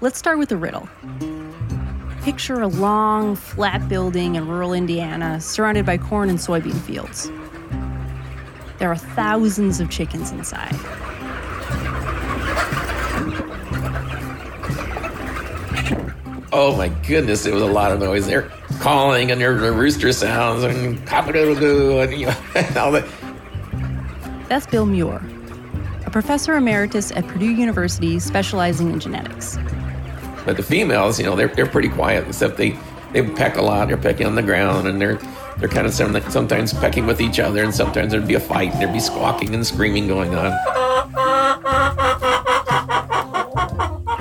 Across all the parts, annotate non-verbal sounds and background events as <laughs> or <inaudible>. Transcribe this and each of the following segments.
Let's start with a riddle. Picture a long, flat building in rural Indiana surrounded by corn and soybean fields. There are thousands of chickens inside. Oh my goodness, it was a lot of noise. They're calling and there were rooster sounds and cock-a-doodle-doo and, you know, and <laughs> all that. That's Bill Muir, a professor emeritus at Purdue University specializing in genetics. But the females, you know, they're, they're pretty quiet, except they, they peck a lot. They're pecking on the ground and they're they're kind of sometimes pecking with each other, and sometimes there'd be a fight and there'd be squawking and screaming going on.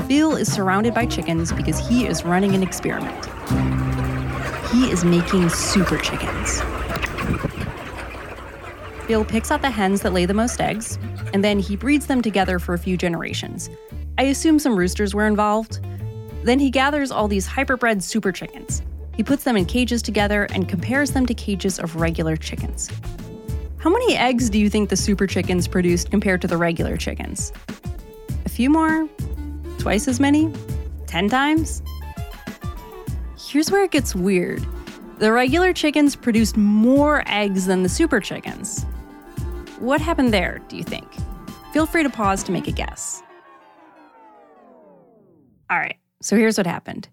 Bill is surrounded by chickens because he is running an experiment. He is making super chickens. Bill picks out the hens that lay the most eggs, and then he breeds them together for a few generations. I assume some roosters were involved. Then he gathers all these hyperbred super chickens. He puts them in cages together and compares them to cages of regular chickens. How many eggs do you think the super chickens produced compared to the regular chickens? A few more? Twice as many? Ten times? Here's where it gets weird. The regular chickens produced more eggs than the super chickens. What happened there, do you think? Feel free to pause to make a guess. All right, so here's what happened.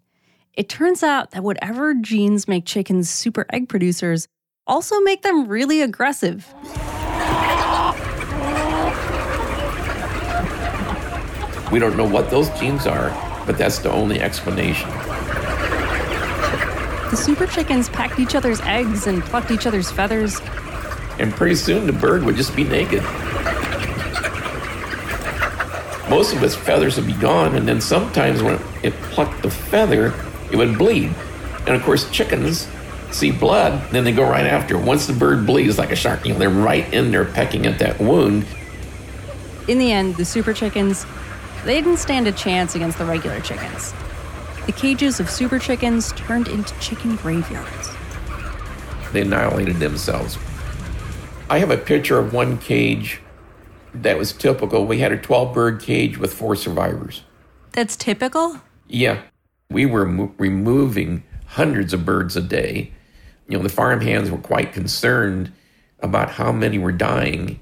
It turns out that whatever genes make chickens super egg producers also make them really aggressive. We don't know what those genes are, but that's the only explanation. The super chickens packed each other's eggs and plucked each other's feathers. And pretty soon the bird would just be naked. Most of its feathers would be gone, and then sometimes when it plucked the feather, it would bleed. And of course, chickens see blood, then they go right after. Once the bird bleeds like a shark, you know, they're right in there pecking at that wound. In the end, the super chickens, they didn't stand a chance against the regular chickens. The cages of super chickens turned into chicken graveyards. They annihilated themselves. I have a picture of one cage that was typical. We had a 12 bird cage with four survivors. That's typical? Yeah we were mo- removing hundreds of birds a day. You know, the farm hands were quite concerned about how many were dying.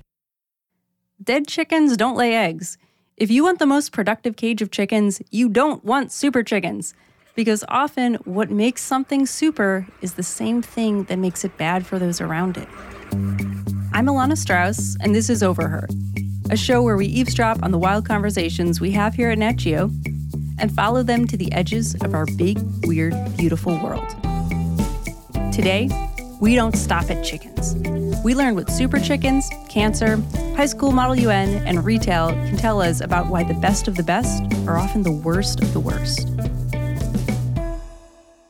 Dead chickens don't lay eggs. If you want the most productive cage of chickens, you don't want super chickens. Because often, what makes something super is the same thing that makes it bad for those around it. I'm Ilana Strauss, and this is Overheard, a show where we eavesdrop on the wild conversations we have here at NatGeo and follow them to the edges of our big, weird, beautiful world. Today, we don't stop at chickens. We learn what super chickens, cancer, high school model UN, and retail can tell us about why the best of the best are often the worst of the worst.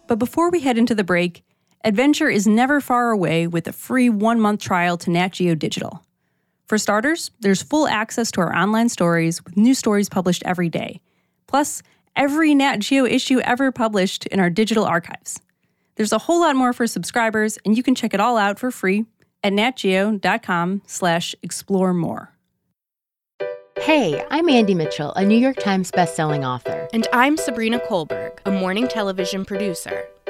But before we head into the break, adventure is never far away with a free one month trial to Nat Geo Digital. For starters, there's full access to our online stories with new stories published every day. Plus, every Nat Geo issue ever published in our digital archives. There's a whole lot more for subscribers, and you can check it all out for free at natgeo.com slash explore more. Hey, I'm Andy Mitchell, a New York Times bestselling author. And I'm Sabrina Kohlberg, a morning television producer.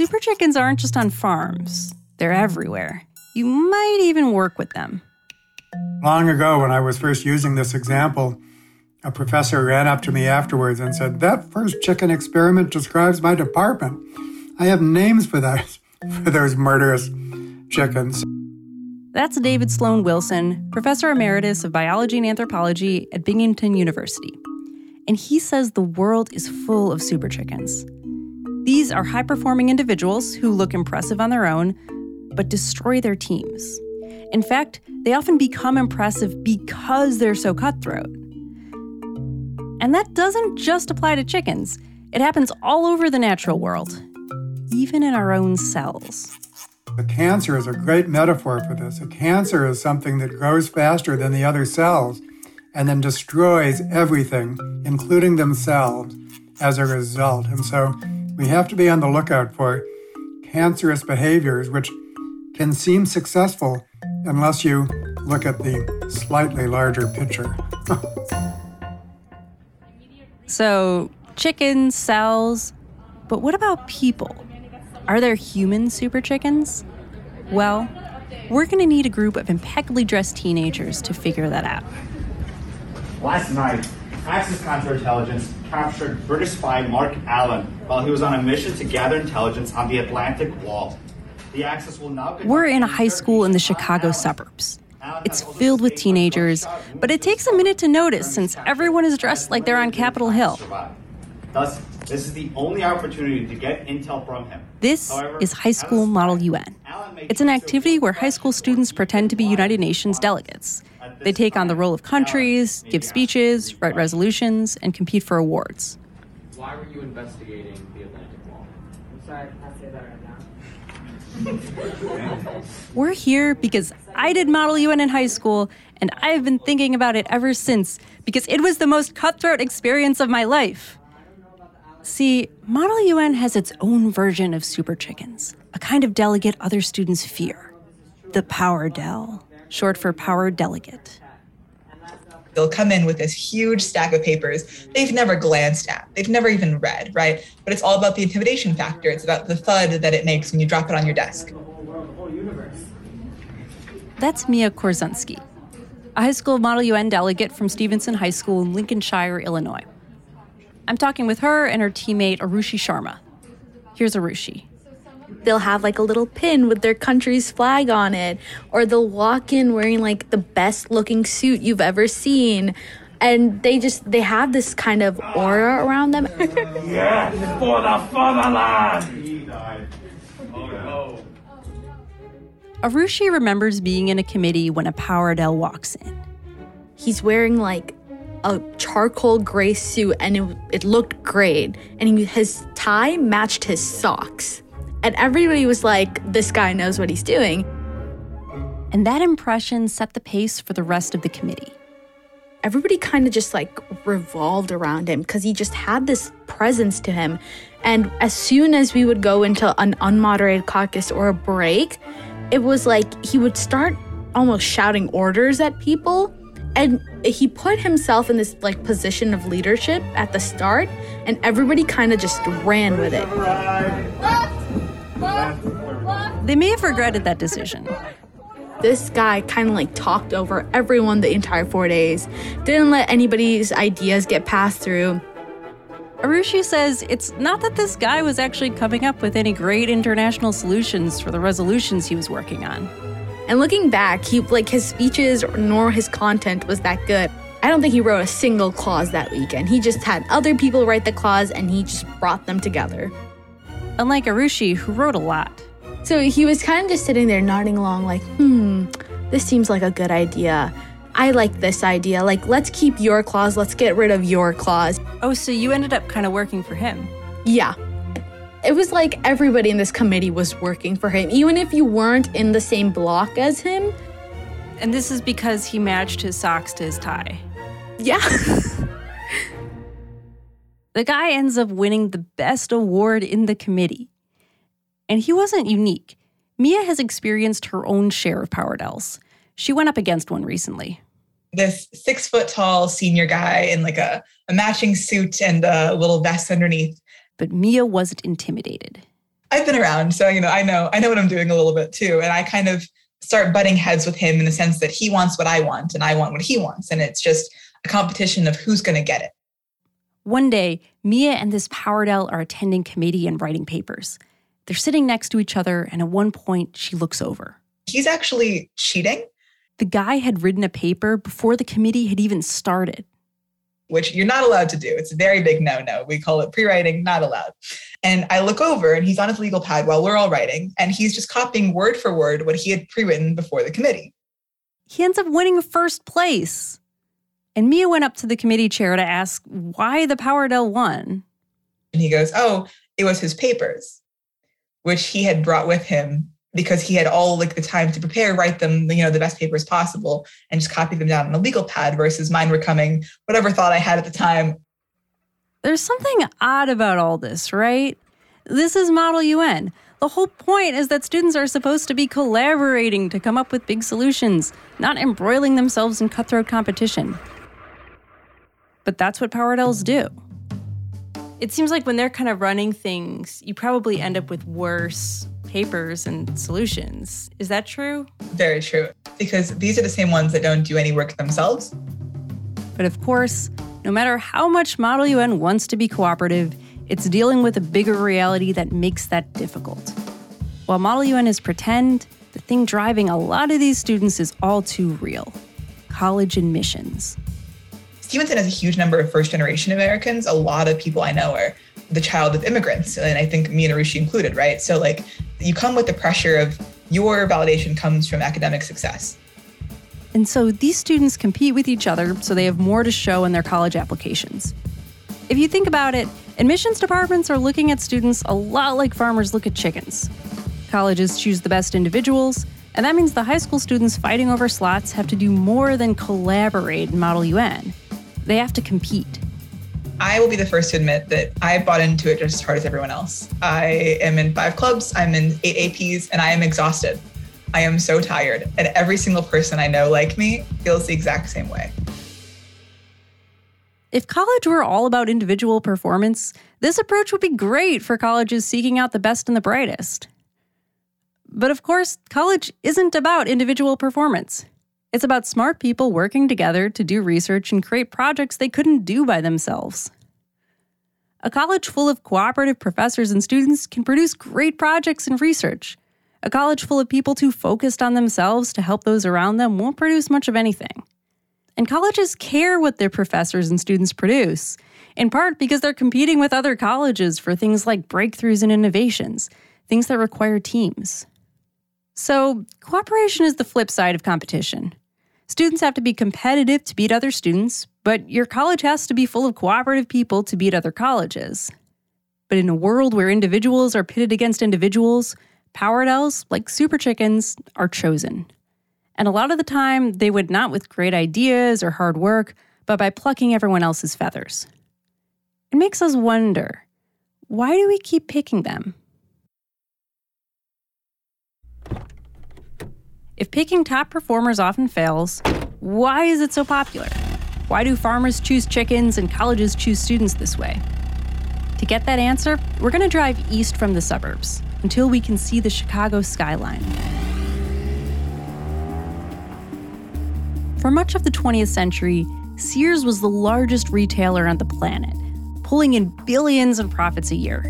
Super chickens aren't just on farms, they're everywhere. You might even work with them. Long ago, when I was first using this example, a professor ran up to me afterwards and said, That first chicken experiment describes my department. I have names for those, <laughs> for those murderous chickens. That's David Sloan Wilson, professor emeritus of biology and anthropology at Binghamton University. And he says the world is full of super chickens. These are high performing individuals who look impressive on their own, but destroy their teams. In fact, they often become impressive because they're so cutthroat. And that doesn't just apply to chickens, it happens all over the natural world, even in our own cells. A cancer is a great metaphor for this. A cancer is something that grows faster than the other cells and then destroys everything, including themselves, as a result. And so we have to be on the lookout for cancerous behaviors, which can seem successful unless you look at the slightly larger picture. <laughs> so, chickens, cells, but what about people? Are there human super chickens? Well, we're going to need a group of impeccably dressed teenagers to figure that out. Last night, Axis Counterintelligence captured British spy Mark Allen while he was on a mission to gather intelligence on the Atlantic Wall. The Axis will now. We're in a high school in the Chicago suburbs. It's filled with teenagers, but it takes a minute to notice since everyone is dressed like they're on Capitol Hill. Thus, this is the only opportunity to get intel from him. This However, is High School Model UN. It's an activity where high school students pretend to be United Nations delegates. They take on the role of countries, give speeches, write resolutions, and compete for awards. Why were you investigating the Atlantic Wall? I'm sorry, I can I say that right now? <laughs> We're here because I did Model UN in high school, and I've been thinking about it ever since because it was the most cutthroat experience of my life. See, Model UN has its own version of super chickens, a kind of delegate other students fear the Power Del short for Power Delegate. They'll come in with this huge stack of papers they've never glanced at, they've never even read, right? But it's all about the intimidation factor. It's about the thud that it makes when you drop it on your desk. That's Mia Korzunsky, a high school Model UN delegate from Stevenson High School in Lincolnshire, Illinois. I'm talking with her and her teammate Arushi Sharma. Here's Arushi they'll have like a little pin with their country's flag on it, or they'll walk in wearing like the best looking suit you've ever seen. And they just they have this kind of aura around them. <laughs> yes, for the fatherland. Arushi remembers being in a committee when a power del walks in. He's wearing like a charcoal gray suit and it, it looked great. And he, his tie matched his socks. And everybody was like, this guy knows what he's doing. And that impression set the pace for the rest of the committee. Everybody kind of just like revolved around him because he just had this presence to him. And as soon as we would go into an unmoderated caucus or a break, it was like he would start almost shouting orders at people. And he put himself in this like position of leadership at the start, and everybody kind of just ran with it. They may have regretted that decision. This guy kind of like talked over everyone the entire four days, didn't let anybody's ideas get passed through. Arushi says it's not that this guy was actually coming up with any great international solutions for the resolutions he was working on. And looking back, he like his speeches nor his content was that good. I don't think he wrote a single clause that weekend. He just had other people write the clause and he just brought them together unlike Arushi, who wrote a lot. So he was kind of just sitting there nodding along, like, hmm, this seems like a good idea. I like this idea. Like, let's keep your clause, let's get rid of your clause. Oh, so you ended up kind of working for him? Yeah. It was like everybody in this committee was working for him, even if you weren't in the same block as him. And this is because he matched his socks to his tie. Yeah. <laughs> The guy ends up winning the best award in the committee. And he wasn't unique. Mia has experienced her own share of power dels. She went up against one recently. This six foot tall senior guy in like a, a matching suit and a little vest underneath. But Mia wasn't intimidated. I've been around, so you know, I know I know what I'm doing a little bit too, and I kind of start butting heads with him in the sense that he wants what I want and I want what he wants, and it's just a competition of who's going to get it. One day, Mia and this Powerdell are attending committee and writing papers. They're sitting next to each other, and at one point, she looks over. He's actually cheating. The guy had written a paper before the committee had even started. Which you're not allowed to do. It's a very big no no. We call it pre writing, not allowed. And I look over and he's on his legal pad while we're all writing, and he's just copying word for word what he had pre written before the committee. He ends up winning first place. And Mia went up to the committee chair to ask why the Powerdell won. And he goes, Oh, it was his papers, which he had brought with him because he had all like the time to prepare, write them, you know, the best papers possible, and just copy them down on a legal pad versus mine were coming, whatever thought I had at the time. There's something odd about all this, right? This is Model UN. The whole point is that students are supposed to be collaborating to come up with big solutions, not embroiling themselves in cutthroat competition. But that's what Powerdells do. It seems like when they're kind of running things, you probably end up with worse papers and solutions. Is that true? Very true. Because these are the same ones that don't do any work themselves. But of course, no matter how much Model UN wants to be cooperative, it's dealing with a bigger reality that makes that difficult. While Model UN is pretend, the thing driving a lot of these students is all too real college admissions. Stevenson has a huge number of first generation Americans. A lot of people I know are the child of immigrants, and I think me and Arushi included, right? So, like, you come with the pressure of your validation comes from academic success. And so these students compete with each other so they have more to show in their college applications. If you think about it, admissions departments are looking at students a lot like farmers look at chickens. Colleges choose the best individuals, and that means the high school students fighting over slots have to do more than collaborate in Model UN. They have to compete. I will be the first to admit that I bought into it just as hard as everyone else. I am in five clubs, I'm in eight APs, and I am exhausted. I am so tired, and every single person I know like me feels the exact same way. If college were all about individual performance, this approach would be great for colleges seeking out the best and the brightest. But of course, college isn't about individual performance. It's about smart people working together to do research and create projects they couldn't do by themselves. A college full of cooperative professors and students can produce great projects and research. A college full of people too focused on themselves to help those around them won't produce much of anything. And colleges care what their professors and students produce, in part because they're competing with other colleges for things like breakthroughs and innovations, things that require teams. So, cooperation is the flip side of competition. Students have to be competitive to beat other students, but your college has to be full of cooperative people to beat other colleges. But in a world where individuals are pitted against individuals, Powerdells, like super chickens, are chosen. And a lot of the time, they would not with great ideas or hard work, but by plucking everyone else's feathers. It makes us wonder why do we keep picking them? If picking top performers often fails, why is it so popular? Why do farmers choose chickens and colleges choose students this way? To get that answer, we're going to drive east from the suburbs until we can see the Chicago skyline. For much of the 20th century, Sears was the largest retailer on the planet, pulling in billions in profits a year.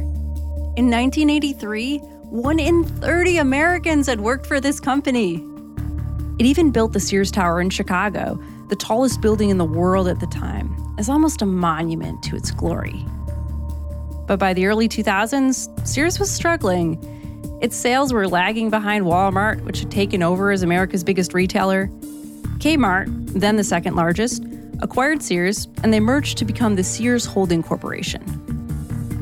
In 1983, one in 30 Americans had worked for this company. It even built the Sears Tower in Chicago, the tallest building in the world at the time, as almost a monument to its glory. But by the early 2000s, Sears was struggling. Its sales were lagging behind Walmart, which had taken over as America's biggest retailer. Kmart, then the second largest, acquired Sears, and they merged to become the Sears Holding Corporation.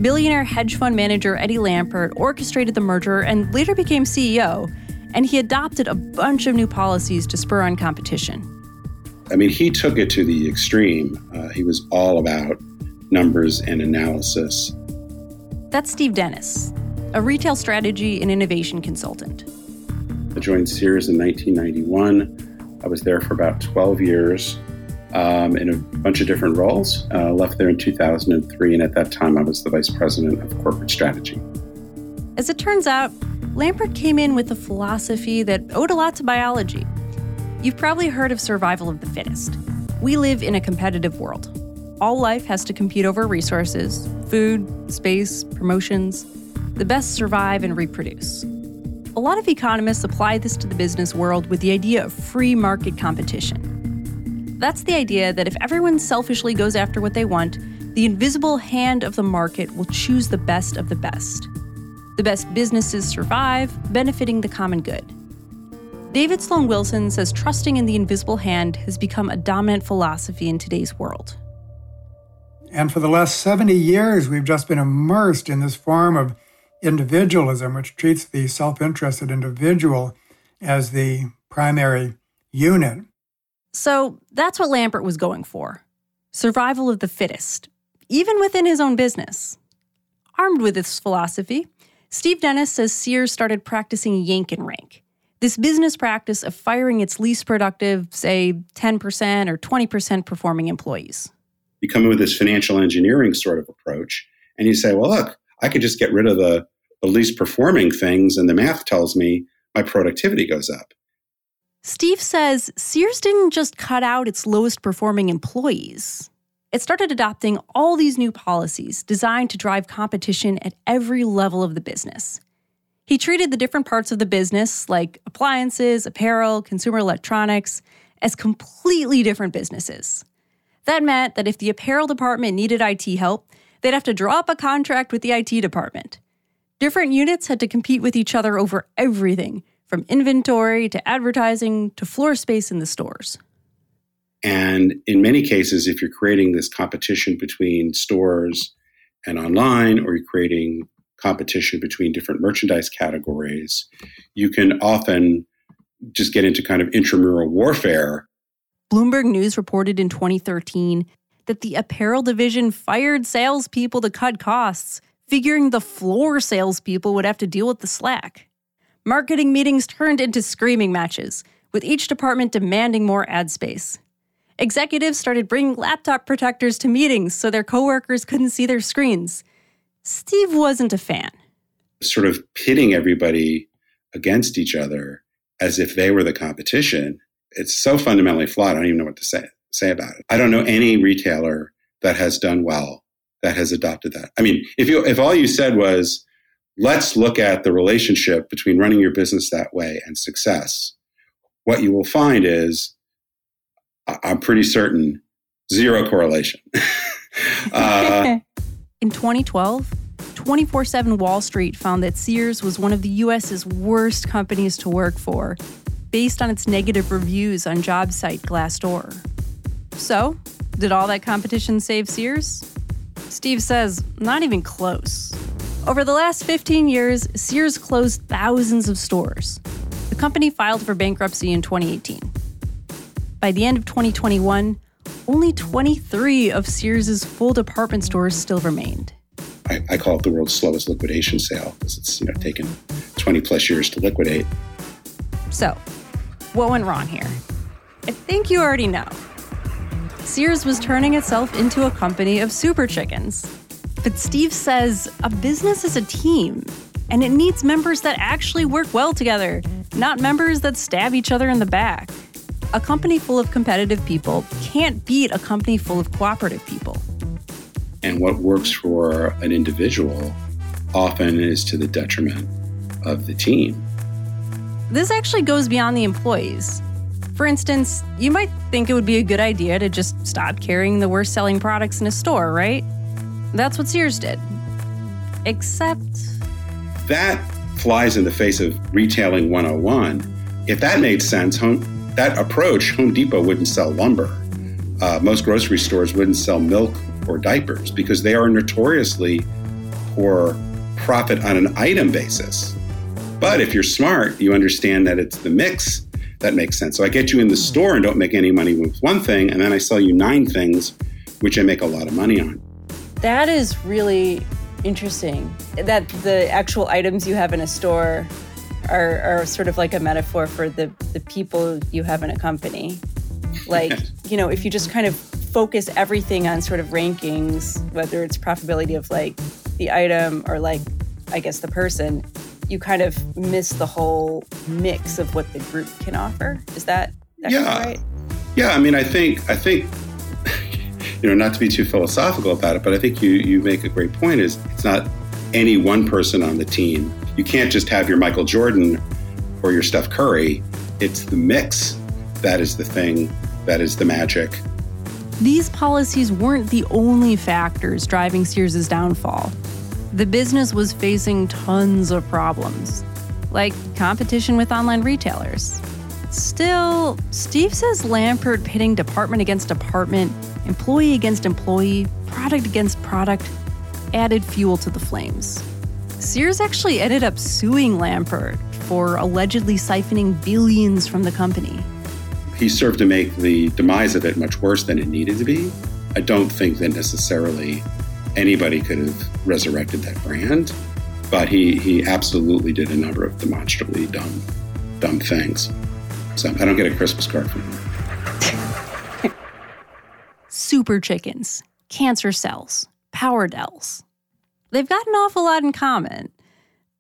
Billionaire hedge fund manager Eddie Lampert orchestrated the merger and later became CEO, and he adopted a bunch of new policies to spur on competition. I mean, he took it to the extreme. Uh, he was all about numbers and analysis. That's Steve Dennis, a retail strategy and innovation consultant. I joined Sears in 1991. I was there for about 12 years um, in a bunch of different roles. Uh, left there in 2003, and at that time, I was the vice president of corporate strategy. As it turns out, Lampert came in with a philosophy that owed a lot to biology. You've probably heard of survival of the fittest. We live in a competitive world. All life has to compete over resources food, space, promotions. The best survive and reproduce. A lot of economists apply this to the business world with the idea of free market competition. That's the idea that if everyone selfishly goes after what they want, the invisible hand of the market will choose the best of the best. The best businesses survive, benefiting the common good. David Sloan Wilson says trusting in the invisible hand has become a dominant philosophy in today's world. And for the last 70 years, we've just been immersed in this form of individualism, which treats the self interested individual as the primary unit. So that's what Lampert was going for survival of the fittest, even within his own business. Armed with this philosophy, Steve Dennis says Sears started practicing yank and rank. This business practice of firing its least productive, say 10% or 20% performing employees. You come in with this financial engineering sort of approach, and you say, well, look, I could just get rid of the, the least performing things, and the math tells me my productivity goes up. Steve says Sears didn't just cut out its lowest performing employees. It started adopting all these new policies designed to drive competition at every level of the business. He treated the different parts of the business, like appliances, apparel, consumer electronics, as completely different businesses. That meant that if the apparel department needed IT help, they'd have to draw up a contract with the IT department. Different units had to compete with each other over everything, from inventory to advertising to floor space in the stores. And in many cases, if you're creating this competition between stores and online, or you're creating competition between different merchandise categories, you can often just get into kind of intramural warfare. Bloomberg News reported in 2013 that the apparel division fired salespeople to cut costs, figuring the floor salespeople would have to deal with the slack. Marketing meetings turned into screaming matches, with each department demanding more ad space. Executives started bringing laptop protectors to meetings so their coworkers couldn't see their screens. Steve wasn't a fan. Sort of pitting everybody against each other as if they were the competition. It's so fundamentally flawed. I don't even know what to say say about it. I don't know any retailer that has done well that has adopted that. I mean, if you if all you said was let's look at the relationship between running your business that way and success, what you will find is I'm pretty certain zero correlation. <laughs> uh, <laughs> In 2012, 24 7 Wall Street found that Sears was one of the US's worst companies to work for, based on its negative reviews on job site Glassdoor. So, did all that competition save Sears? Steve says, not even close. Over the last 15 years, Sears closed thousands of stores. The company filed for bankruptcy in 2018. By the end of 2021, only 23 of Sears's full department stores still remained. I, I call it the world's slowest liquidation sale because it's you know taken 20 plus years to liquidate. So, what went wrong here? I think you already know. Sears was turning itself into a company of super chickens. But Steve says a business is a team, and it needs members that actually work well together, not members that stab each other in the back. A company full of competitive people can't beat a company full of cooperative people. And what works for an individual often is to the detriment of the team. This actually goes beyond the employees. For instance, you might think it would be a good idea to just stop carrying the worst selling products in a store, right? That's what Sears did. Except. That flies in the face of retailing 101. If that made sense, home, that approach, Home Depot wouldn't sell lumber. Uh, most grocery stores wouldn't sell milk or diapers because they are notoriously poor profit on an item basis. But if you're smart, you understand that it's the mix that makes sense. So I get you in the store and don't make any money with one thing, and then I sell you nine things, which I make a lot of money on. That is really interesting. That the actual items you have in a store are, are sort of like a metaphor for the, the people you have in a company. Like, you know, if you just kind of focus everything on sort of rankings, whether it's profitability of like the item or like I guess, the person, you kind of miss the whole mix of what the group can offer. Is that, that yeah. right? Yeah, I mean, I think I think <laughs> you know, not to be too philosophical about it, but I think you you make a great point. Is it's not any one person on the team. You can't just have your Michael Jordan or your Steph Curry. It's the mix that is the thing that is the magic. These policies weren't the only factors driving Sears' downfall. The business was facing tons of problems, like competition with online retailers. Still, Steve says Lampert pitting department against department, employee against employee, product against product added fuel to the flames. Sears actually ended up suing Lampert for allegedly siphoning billions from the company. He served to make the demise of it much worse than it needed to be. I don't think that necessarily anybody could have resurrected that brand, but he, he absolutely did a number of demonstrably dumb, dumb things. So I don't get a Christmas card from him. <laughs> Super chickens, cancer cells, power dells. They've got an awful lot in common.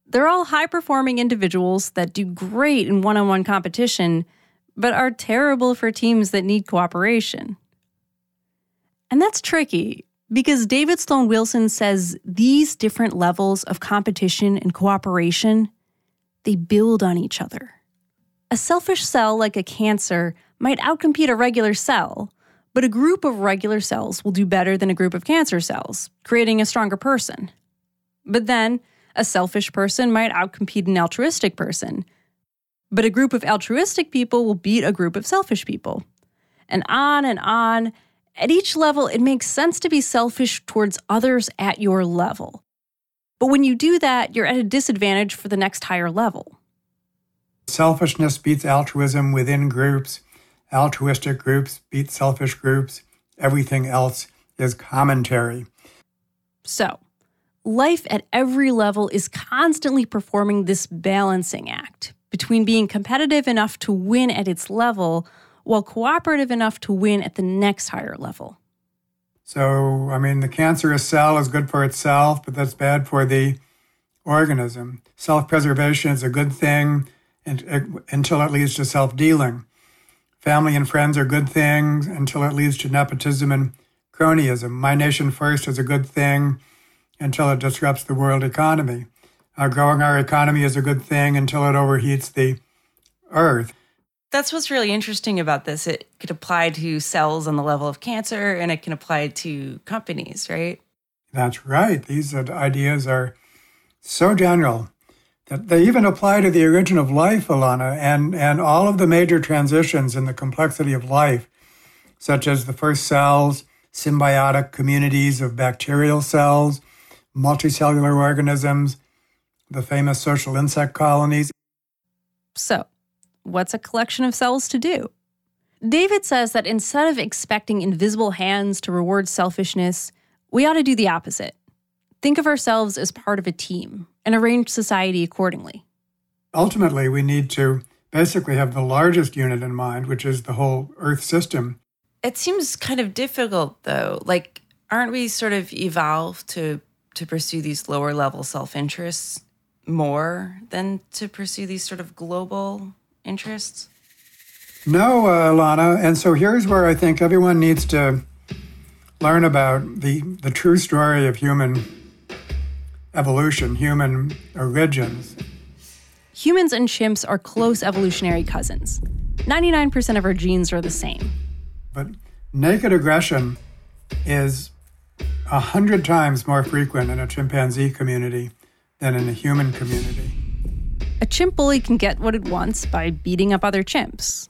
They're all high performing individuals that do great in one on one competition, but are terrible for teams that need cooperation. And that's tricky because David Sloan Wilson says these different levels of competition and cooperation they build on each other. A selfish cell like a cancer might outcompete a regular cell, but a group of regular cells will do better than a group of cancer cells, creating a stronger person. But then, a selfish person might outcompete an altruistic person. But a group of altruistic people will beat a group of selfish people. And on and on. At each level, it makes sense to be selfish towards others at your level. But when you do that, you're at a disadvantage for the next higher level. Selfishness beats altruism within groups. Altruistic groups beat selfish groups. Everything else is commentary. So, life at every level is constantly performing this balancing act between being competitive enough to win at its level while cooperative enough to win at the next higher level. So, I mean, the cancerous cell is good for itself, but that's bad for the organism. Self preservation is a good thing uh, until it leads to self dealing. Family and friends are good things until it leads to nepotism and cronyism. My nation first is a good thing until it disrupts the world economy. Uh, growing our economy is a good thing until it overheats the earth. That's what's really interesting about this. It could apply to cells on the level of cancer and it can apply to companies, right? That's right. These ideas are so general that they even apply to the origin of life, Ilana, and, and all of the major transitions in the complexity of life, such as the first cells, symbiotic communities of bacterial cells, multicellular organisms, the famous social insect colonies. So, what's a collection of cells to do? David says that instead of expecting invisible hands to reward selfishness, we ought to do the opposite. Think of ourselves as part of a team and arrange society accordingly. Ultimately, we need to basically have the largest unit in mind, which is the whole Earth system. It seems kind of difficult, though. Like, aren't we sort of evolved to to pursue these lower level self interests more than to pursue these sort of global interests? No, uh, Lana. And so here's where I think everyone needs to learn about the, the true story of human evolution, human origins. Humans and chimps are close evolutionary cousins. 99% of our genes are the same. But naked aggression is a hundred times more frequent in a chimpanzee community than in a human community. A chimp bully can get what it wants by beating up other chimps.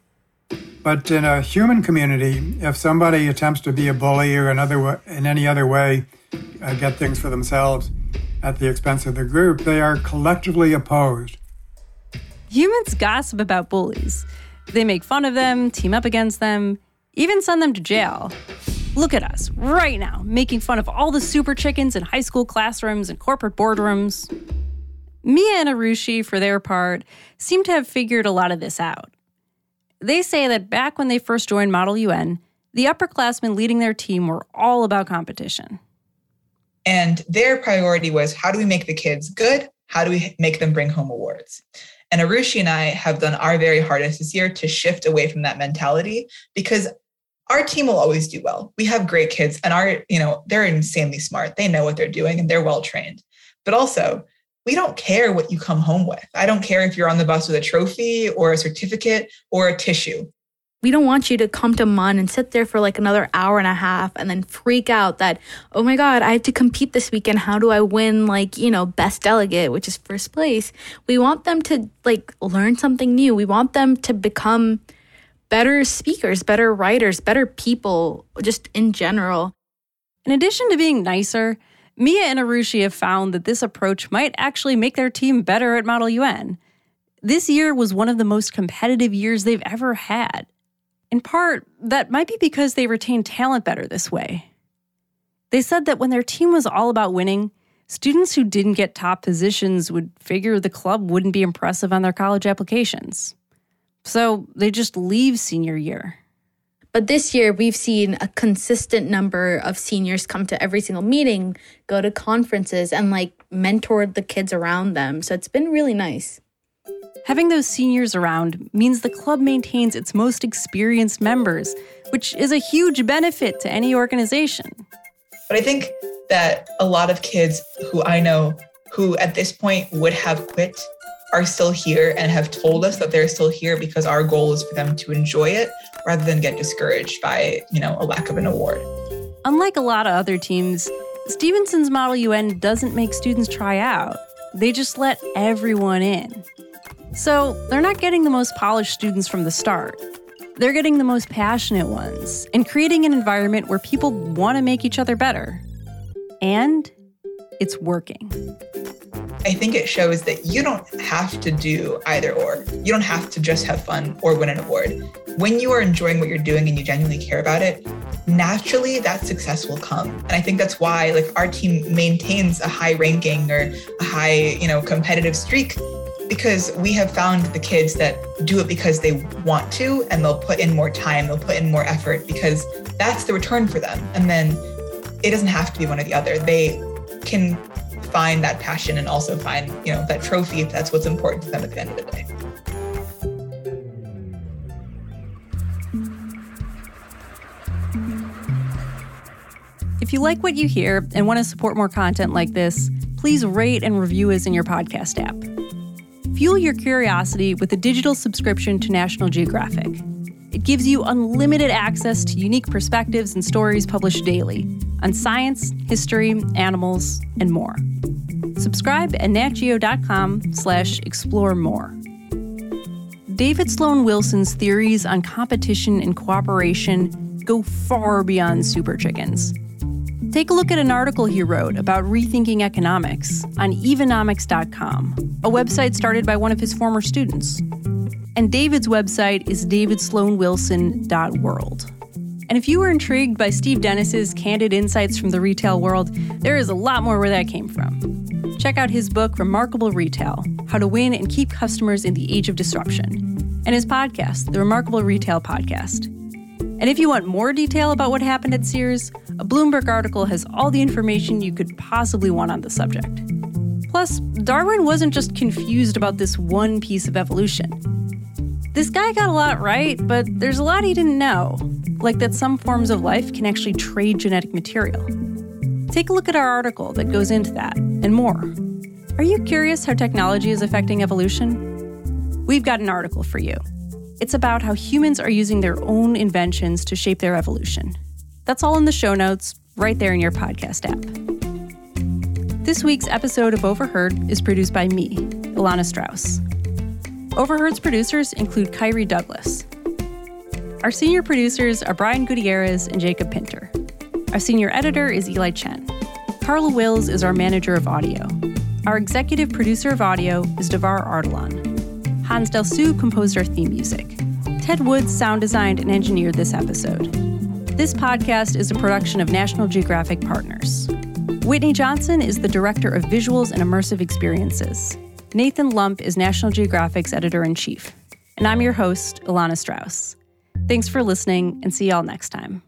But in a human community, if somebody attempts to be a bully or another in any other way uh, get things for themselves at the expense of the group, they are collectively opposed. Humans gossip about bullies. They make fun of them, team up against them, even send them to jail. Look at us right now, making fun of all the super chickens in high school classrooms and corporate boardrooms. Mia and Arushi, for their part, seem to have figured a lot of this out. They say that back when they first joined Model UN, the upperclassmen leading their team were all about competition. And their priority was how do we make the kids good? How do we make them bring home awards? And Arushi and I have done our very hardest this year to shift away from that mentality because our team will always do well. We have great kids and our, you know, they're insanely smart. They know what they're doing and they're well trained. But also, we don't care what you come home with. I don't care if you're on the bus with a trophy or a certificate or a tissue. We don't want you to come to MUN and sit there for like another hour and a half and then freak out that, oh my God, I have to compete this weekend. How do I win, like, you know, best delegate, which is first place? We want them to like learn something new. We want them to become better speakers, better writers, better people, just in general. In addition to being nicer, Mia and Arushi have found that this approach might actually make their team better at Model UN. This year was one of the most competitive years they've ever had. In part, that might be because they retain talent better this way. They said that when their team was all about winning, students who didn't get top positions would figure the club wouldn't be impressive on their college applications. So they just leave senior year. But this year, we've seen a consistent number of seniors come to every single meeting, go to conferences, and like mentor the kids around them. So it's been really nice. Having those seniors around means the club maintains its most experienced members, which is a huge benefit to any organization. But I think that a lot of kids who I know who at this point would have quit are still here and have told us that they're still here because our goal is for them to enjoy it rather than get discouraged by, you know, a lack of an award. Unlike a lot of other teams, Stevenson's Model UN doesn't make students try out. They just let everyone in. So they're not getting the most polished students from the start. They're getting the most passionate ones and creating an environment where people want to make each other better. And it's working. I think it shows that you don't have to do either or. You don't have to just have fun or win an award. When you are enjoying what you're doing and you genuinely care about it, naturally that success will come. And I think that's why like our team maintains a high ranking or a high, you know, competitive streak because we have found the kids that do it because they want to and they'll put in more time, they'll put in more effort because that's the return for them. And then it doesn't have to be one or the other. They can find that passion and also find, you know, that trophy if that's what's important to them at the end of the day. If you like what you hear and want to support more content like this, please rate and review us in your podcast app. Fuel your curiosity with a digital subscription to National Geographic. It gives you unlimited access to unique perspectives and stories published daily on science, history, animals, and more. Subscribe at natgeo.com slash explore more. David Sloan Wilson's theories on competition and cooperation go far beyond super chickens. Take a look at an article he wrote about rethinking economics on evonomics.com, a website started by one of his former students. And David's website is davidsloanwilson.world. And if you were intrigued by Steve Dennis's candid insights from the retail world, there is a lot more where that came from. Check out his book, Remarkable Retail How to Win and Keep Customers in the Age of Disruption, and his podcast, The Remarkable Retail Podcast. And if you want more detail about what happened at Sears, a Bloomberg article has all the information you could possibly want on the subject. Plus, Darwin wasn't just confused about this one piece of evolution. This guy got a lot right, but there's a lot he didn't know, like that some forms of life can actually trade genetic material. Take a look at our article that goes into that and more. Are you curious how technology is affecting evolution? We've got an article for you. It's about how humans are using their own inventions to shape their evolution. That's all in the show notes, right there in your podcast app. This week's episode of Overheard is produced by me, Ilana Strauss. Overheard's producers include Khari Douglas. Our senior producers are Brian Gutierrez and Jacob Pinter. Our senior editor is Eli Chen. Carla Wills is our manager of audio. Our executive producer of audio is Davar Ardalan. Hansdale Hsu composed our theme music. Ted Woods sound designed and engineered this episode. This podcast is a production of National Geographic Partners. Whitney Johnson is the director of visuals and immersive experiences. Nathan Lump is National Geographic's editor in chief. And I'm your host, Ilana Strauss. Thanks for listening and see y'all next time.